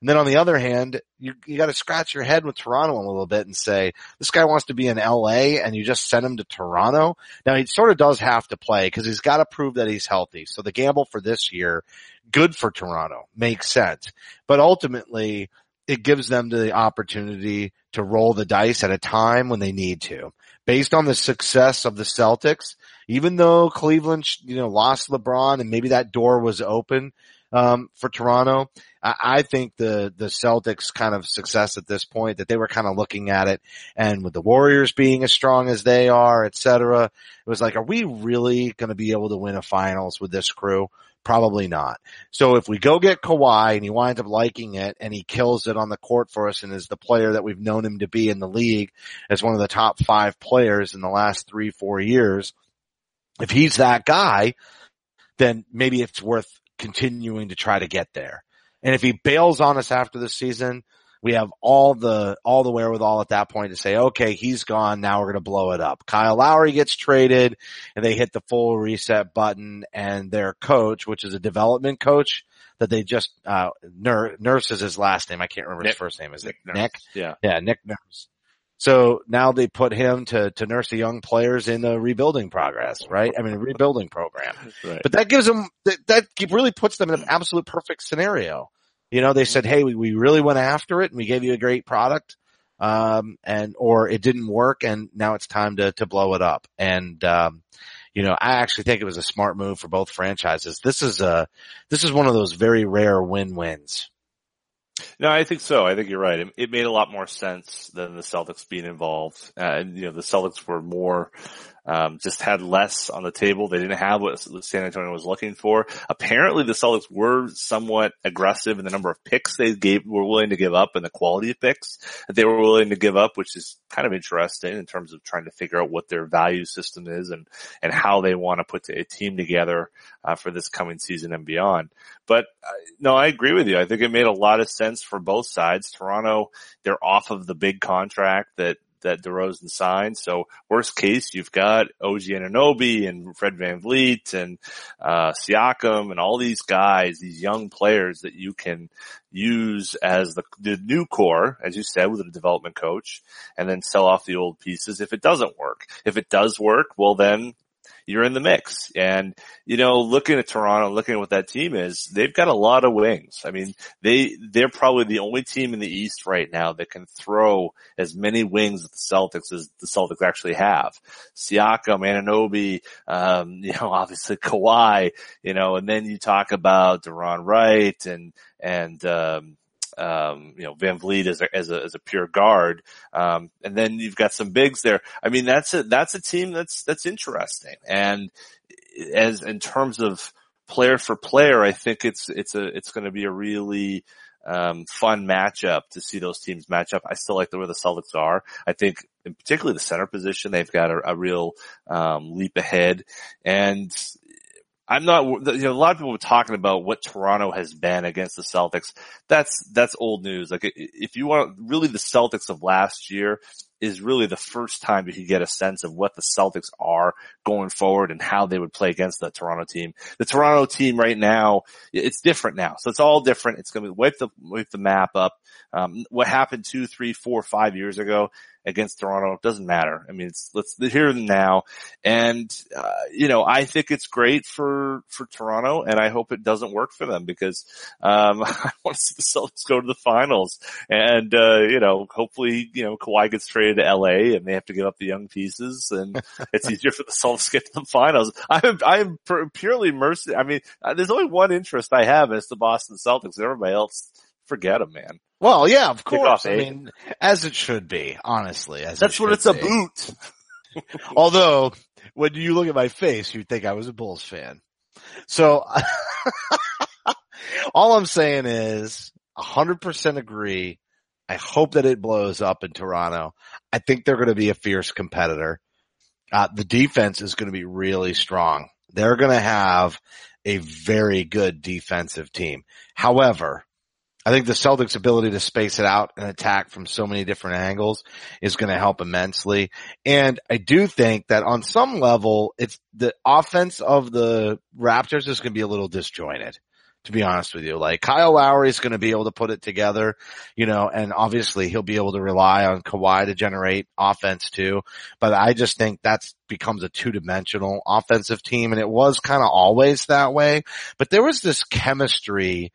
B: And then on the other hand, you, you got to scratch your head with Toronto a little bit and say, this guy wants to be in LA and you just send him to Toronto. Now he sort of does have to play because he's got to prove that he's healthy. So the gamble for this year, good for Toronto, makes sense. But ultimately, it gives them the opportunity to roll the dice at a time when they need to. Based on the success of the Celtics, even though Cleveland, you know, lost LeBron and maybe that door was open, um, for Toronto. I, I think the, the Celtics kind of success at this point that they were kind of looking at it and with the Warriors being as strong as they are, et cetera, it was like, are we really going to be able to win a finals with this crew? Probably not. So if we go get Kawhi and he winds up liking it and he kills it on the court for us and is the player that we've known him to be in the league as one of the top five players in the last three, four years, if he's that guy, then maybe it's worth continuing to try to get there. And if he bails on us after the season, we have all the, all the wherewithal at that point to say, okay, he's gone. Now we're going to blow it up. Kyle Lowry gets traded and they hit the full reset button and their coach, which is a development coach that they just, uh, Nurse is his last name. I can't remember
C: Nick,
B: his first name. Is
C: Nick
B: it
C: Nurse.
B: Nick?
C: Yeah.
B: Yeah, Nick Nurse. So now they put him to, to nurse the young players in the rebuilding progress, right? I mean, rebuilding program.
C: Right.
B: But that gives them, that, that really puts them in an absolute perfect scenario. You know, they said, Hey, we, we really went after it and we gave you a great product. Um, and, or it didn't work and now it's time to, to blow it up. And, um, you know, I actually think it was a smart move for both franchises. This is a, this is one of those very rare win-wins.
C: No, I think so. I think you're right. It, it made a lot more sense than the Celtics being involved. Uh, and, you know, the Celtics were more, um, just had less on the table. They didn't have what San Antonio was looking for. Apparently the Celtics were somewhat aggressive in the number of picks they gave, were willing to give up and the quality of picks that they were willing to give up, which is kind of interesting in terms of trying to figure out what their value system is and, and how they want to put a team together, uh, for this coming season and beyond. But uh, no, I agree with you. I think it made a lot of sense for both sides. Toronto, they're off of the big contract that that DeRozan signed. So worst case, you've got OG Anunoby and Fred VanVleet and, uh, Siakam and all these guys, these young players that you can use as the, the new core, as you said, with a development coach and then sell off the old pieces if it doesn't work. If it does work, well then you're in the mix. And, you know, looking at Toronto, looking at what that team is, they've got a lot of wings. I mean, they, they're probably the only team in the East right now that can throw as many wings at the Celtics as the Celtics actually have. Siakam, Anunoby, um, you know, obviously Kawhi, you know, and then you talk about Delon Wright and, and, um, um, you know, VanVleet as a, as a, as a pure guard. Um, and then you've got some bigs there. I mean, that's a, that's a team that's, that's interesting. And as in terms of player for player, I think it's, it's a, it's going to be a really, um, fun matchup to see those teams match up. I still like the way the Celtics are. I think in particularly the center position, they've got a, a real, um, leap ahead and I'm not, you know, a lot of people were talking about what Toronto has been against the Celtics. That's, that's old news. Like if you want really the Celtics of last year is really the first time you could get a sense of what the Celtics are going forward and how they would play against the Toronto team. The Toronto team right now, it's different now. So it's all different. It's going to wipe the, wipe the map up. Um, what happened two, three, four, five years ago against Toronto. Doesn't matter. I mean, it's, let's here and now. And, uh, you know, I think it's great for, for Toronto and I hope it doesn't work for them because, um, I want to see the Celtics go to the finals and, uh, you know, hopefully, you know, Kawhi gets traded to LA and they have to give up the young pieces and it's easier for the Celtics to get to the finals. I'm, I'm purely mercy. I mean, uh, there's only one interest I have and it's the Boston Celtics. Everybody else, forget them, man.
B: Well, yeah, of course. I mean, as it should be, honestly. As
C: That's
B: it
C: what it's
B: be.
C: boot.
B: Although, when you look at my face, you'd think I was a Bulls fan. So, all I'm saying is, 100% agree. I hope that it blows up in Toronto. I think they're going to be a fierce competitor. Uh, the defense is going to be really strong. They're going to have a very good defensive team. However, I think the Celtics ability to space it out and attack from so many different angles is going to help immensely. And I do think that on some level, it's the offense of the Raptors is going to be a little disjointed. To be honest with you, like Kyle Lowry is going to be able to put it together, you know, and obviously he'll be able to rely on Kawhi to generate offense too. But I just think that's becomes a two dimensional offensive team and it was kind of always that way. But there was this chemistry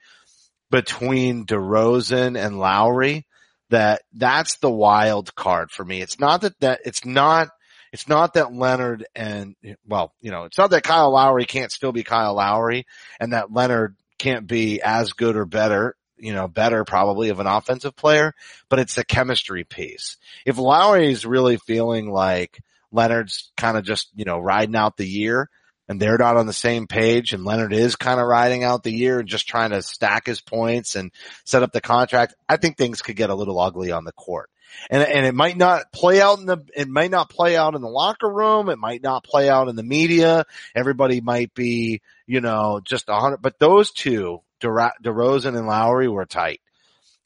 B: between DeRozan and Lowry that that's the wild card for me. It's not that that it's not it's not that Leonard and well, you know, it's not that Kyle Lowry can't still be Kyle Lowry and that Leonard can't be as good or better, you know, better probably of an offensive player, but it's the chemistry piece. If Lowry is really feeling like Leonard's kind of just, you know, riding out the year, and they're not on the same page and Leonard is kind of riding out the year and just trying to stack his points and set up the contract, I think things could get a little ugly on the court. And, and it might not play out in the, it might not play out in the locker room. It might not play out in the media. Everybody might be, you know, just a hundred, but those two, DeRozan and Lowry were tight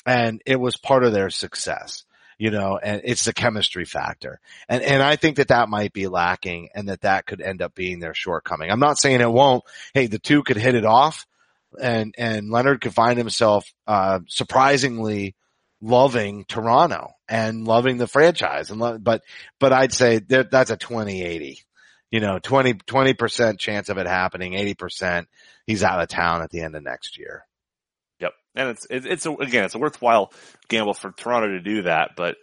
B: and it was part of their success you know, and it's the chemistry factor. And, and I think that that might be lacking and that that could end up being their shortcoming. I'm not saying it won't. Hey, the two could hit it off and, and Leonard could find himself, uh, surprisingly loving Toronto and loving the franchise and, lo- but, but I'd say that that's a 2080 you know, 20, 20% chance of it happening, 80% he's out of town at the end of next year Yep.
C: and it's it's a, again it's a worthwhile gamble for Toronto to do that, but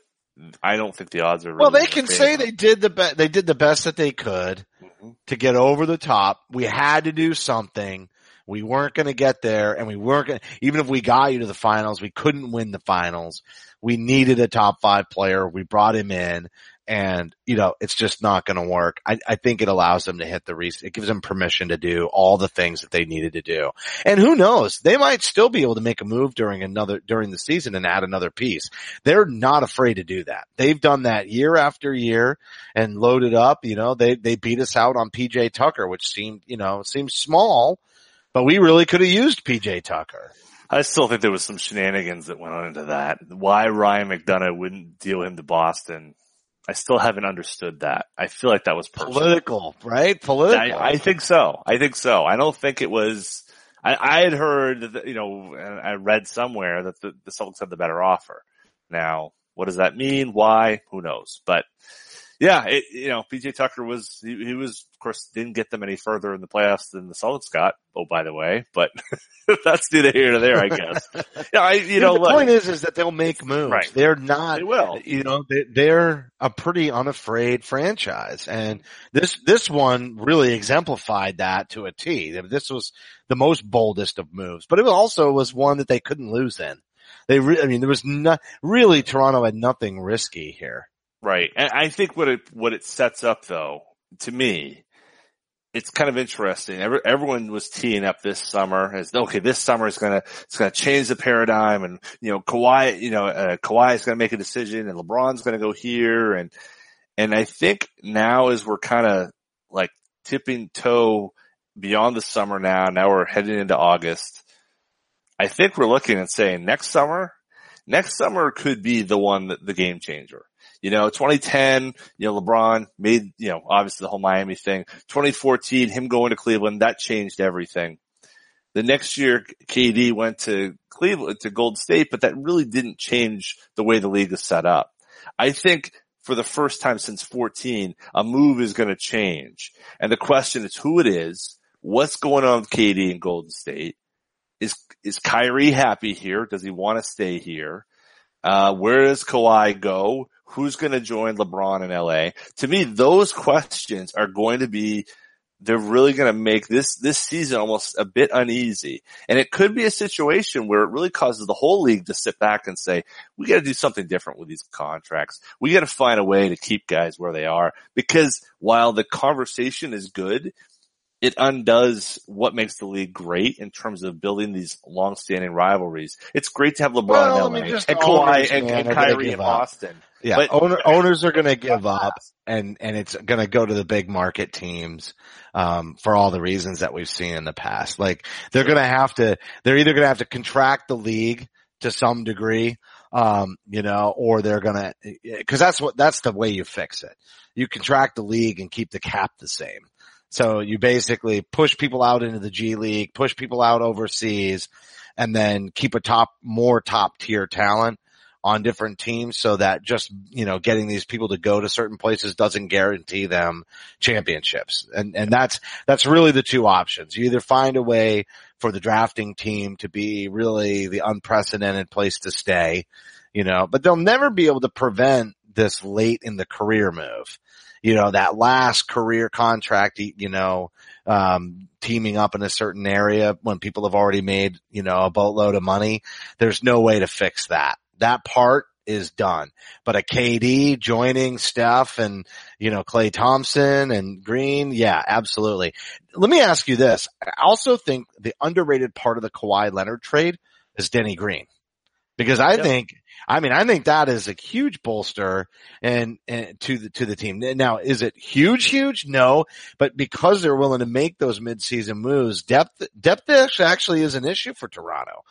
C: I don't think the odds are. Really
B: well, they can say they did the best. They did the best that they could mm-hmm. to get over the top. We had to do something. We weren't going to get there, and we weren't going. to, Even if we got you to the finals, we couldn't win the finals. We needed a top five player. We brought him in, and you know it's just not going to work. I, I, think it allows them to hit the re- it gives them permission to do all the things that they needed to do. And who knows, they might still be able to make a move during another during the season and add another piece. They're not afraid to do that. They've done that year after year and loaded up. You know they they beat us out on PJ Tucker, which seemed you know seems small, but we really could have used PJ Tucker.
C: I still think there was some shenanigans that went on into that. Why Ryan McDonough wouldn't deal him to Boston I still haven't understood that. I feel like that was personal.
B: political, right? Political.
C: I, I, think so. I think so. I don't think it was. I, I had heard that you know, I read somewhere that the, the Celtics had the better offer. Now, what does that mean? Why? Who knows? But yeah, it, you know, PJ Tucker was, he, he, was, of course, didn't get them any further in the playoffs than the Celtics got. Oh, by the way, but that's neither here nor there, I guess. yeah, I, you know,
B: the point is, is that they'll make moves.
C: Right.
B: They're not,
C: they will.
B: you know, they, are a pretty unafraid franchise. And this, this one really exemplified that to a T. This was the most boldest of moves, but it also was one that they couldn't lose in. They, re- I mean, there was not really Toronto had nothing risky here.
C: Right. And I think what it, what it sets up though, to me, it's kind of interesting. Every, everyone was teeing up this summer as, okay, this summer is gonna, it's gonna change the paradigm and, you know, Kawhi, you know, uh, Kawhi is gonna make a decision and LeBron's gonna go here and, and I think now as we're kind of like tipping toe beyond the summer now. Now we're heading into August. I think we're looking and saying next summer, next summer could be the one that the game changer. You know, 2010, you know, LeBron made, you know, obviously the whole Miami thing. 2014, him going to Cleveland, that changed everything. The next year, KD went to Cleveland, to Gold State, but that really didn't change the way the league is set up. I think for the first time since 14, a move is going to change. And the question is who it is, what's going on with KD in Golden State? Is, is Kyrie happy here? Does he want to stay here? Uh, where does Kawhi go? Who's going to join LeBron in LA? To me, those questions are going to be they're really going to make this, this season almost a bit uneasy. And it could be a situation where it really causes the whole league to sit back and say, we got to do something different with these contracts. We got to find a way to keep guys where they are because while the conversation is good, it undoes what makes the league great in terms of building these long-standing rivalries. It's great to have LeBron well, and LA and Kawhi and, and Kyrie in Boston.
B: Yeah, but, Owner, owners are going to give up, and and it's going to go to the big market teams um, for all the reasons that we've seen in the past. Like they're going to have to, they're either going to have to contract the league to some degree, um, you know, or they're going to, because that's what that's the way you fix it. You contract the league and keep the cap the same. So you basically push people out into the G League, push people out overseas, and then keep a top, more top tier talent on different teams so that just, you know, getting these people to go to certain places doesn't guarantee them championships. And, and that's, that's really the two options. You either find a way for the drafting team to be really the unprecedented place to stay, you know, but they'll never be able to prevent this late in the career move. You know, that last career contract, you know, um, teaming up in a certain area when people have already made, you know, a boatload of money. There's no way to fix that that part is done. But a KD joining Steph and, you know, Klay Thompson and Green, yeah, absolutely. Let me ask you this. I also think the underrated part of the Kawhi Leonard trade is Danny Green. Because I yep. think, I mean, I think that is a huge bolster and, and to the, to the team. Now, is it huge, huge? No, but because they're willing to make those midseason moves, depth, depth actually is an issue for Toronto.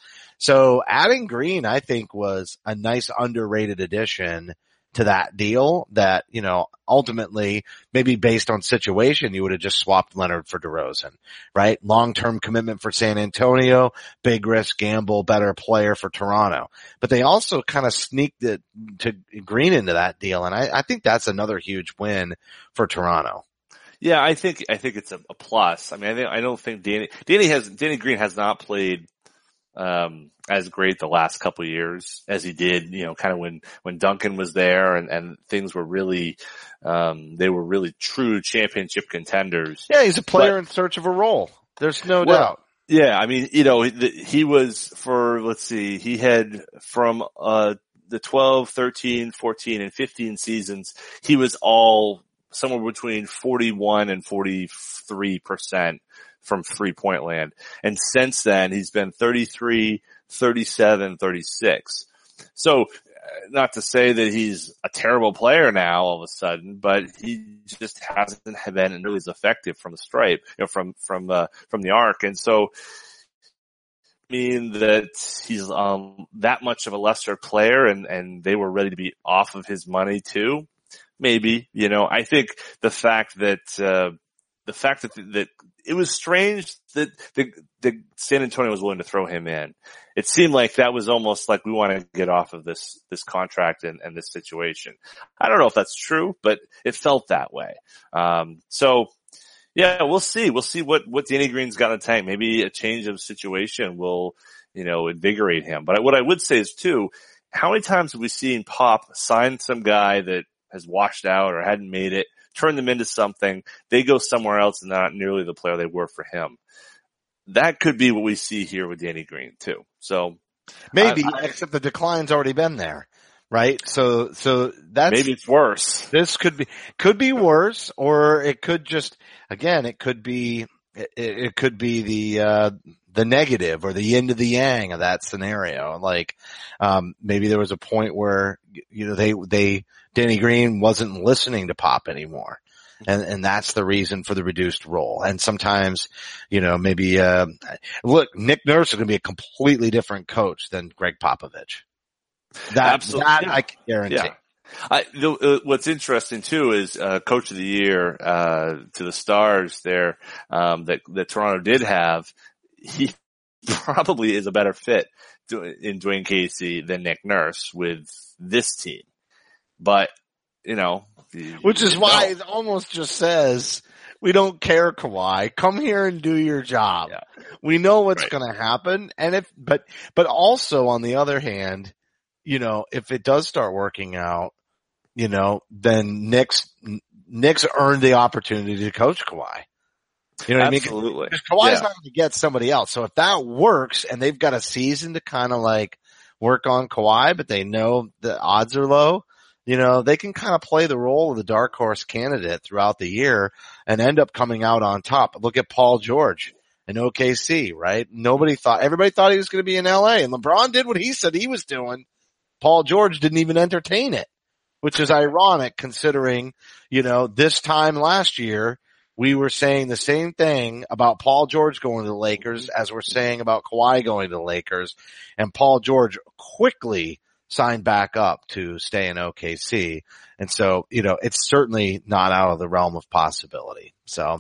B: So adding Green, I think was a nice underrated addition to that deal that, you know, ultimately maybe based on situation, you would have just swapped Leonard for DeRozan, right? Long-term commitment for San Antonio, big risk gamble, better player for Toronto. But they also kind of sneaked it to Green into that deal. And I, I think that's another huge win for Toronto.
C: Yeah, I think I think it's a, a plus. I mean, I, think, I don't think Danny Danny has Danny Green has not played um, as great the last couple years as he did, you know, kind of when, when Duncan was there and, and things were really, um, they were really true championship contenders.
B: Yeah, he's a player but, in search of a role. There's no well, doubt.
C: Yeah, I mean, you know, he, he was for, let's see, he had from, uh, the 12, 13, 14, and 15 seasons, he was all somewhere between 41 and 43 percent from three point land. And since then, he's been 33, 37, 36. So uh, not to say that he's a terrible player now all of a sudden, but he just hasn't been nearly as effective from the stripe, you know, from, from, uh, from the arc. And so, mean that he's, um, that much of a lesser player and, and they were ready to be off of his money too. Maybe, you know, I think the fact that, uh, the fact that that it was strange that the, the San Antonio was willing to throw him in. It seemed like that was almost like we want to get off of this this contract and, and this situation. I don't know if that's true, but it felt that way. Um, so yeah, we'll see. We'll see what what Danny Green's got in the tank. Maybe a change of situation will you know invigorate him. But what I would say is too, how many times have we seen Pop sign some guy that has washed out or hadn't made it? Turn them into something. They go somewhere else and not nearly the player they were for him. That could be what we see here with Danny Green too. So
B: maybe, I, except the decline's already been there, right? So, so that's
C: maybe it's worse.
B: This could be could be worse, or it could just again, it could be it, it could be the uh, the negative or the yin to the yang of that scenario. Like um, maybe there was a point where you know they they Danny Green wasn't listening to Pop anymore. And, and that's the reason for the reduced role. And sometimes, you know, maybe, uh, look, Nick Nurse is going to be a completely different coach than Gregg Popovich. That, Absolutely. that. I can guarantee. Yeah.
C: I, the, uh, what's interesting too is uh, coach of the year uh, to the Stars there um, that that Toronto did have. He probably is a better fit to, in Dwane Casey than Nick Nurse with this team, but you know,
B: which is why it almost just says we don't care, Kawhi. Come here and do your job. Yeah. We know what's right. going to happen, and if but but also on the other hand, you know, if it does start working out, you know, then Nick's Nick's earned the opportunity to coach Kawhi.
C: You know what Absolutely. I mean?
B: Because Kawhi's yeah. not going to get somebody else. So if that works and they've got a season to kind of like work on Kawhi, but they know the odds are low, you know, they can kind of play the role of the dark horse candidate throughout the year and end up coming out on top. Look at Paul George in OKC, right? Nobody thought, everybody thought he was going to be in LA and LeBron did what he said he was doing. Paul George didn't even entertain it, which is ironic considering, you know, this time last year, we were saying the same thing about Paul George going to the Lakers as we're saying about Kawhi going to the Lakers and Paul George quickly signed back up to stay in OKC. And so, you know, it's certainly not out of the realm of possibility. So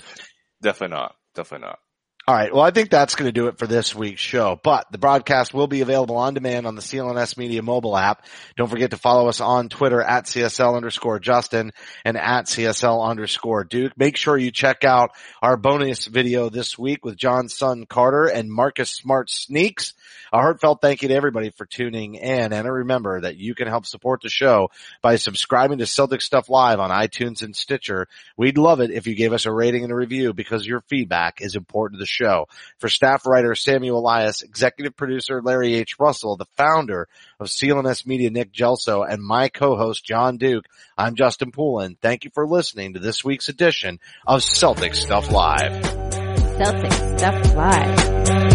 C: definitely not. Definitely not.
B: All right. Well, I think that's going to do it for this week's show, but the broadcast will be available on demand on the CLNS Media mobile app. Don't forget to follow us on Twitter at CSL underscore Justin and at CSL underscore Duke. Make sure you check out our bonus video this week with Jon's son Carter and Marcus Smart Sneaks. A heartfelt thank you to everybody for tuning in. And remember that you can help support the show by subscribing to Celtic Stuff Live on iTunes and Stitcher. We'd love it if you gave us a rating and a review because your feedback is important to the show. For staff writer Samuel Elias, executive producer Larry H. Russell, the founder of CLNS Media Nick Gelso, and my co-host Jon Duke, I'm Justin Poulin. Thank you for listening to this week's edition of Celtic Stuff Live.
A: Celtic Stuff Live.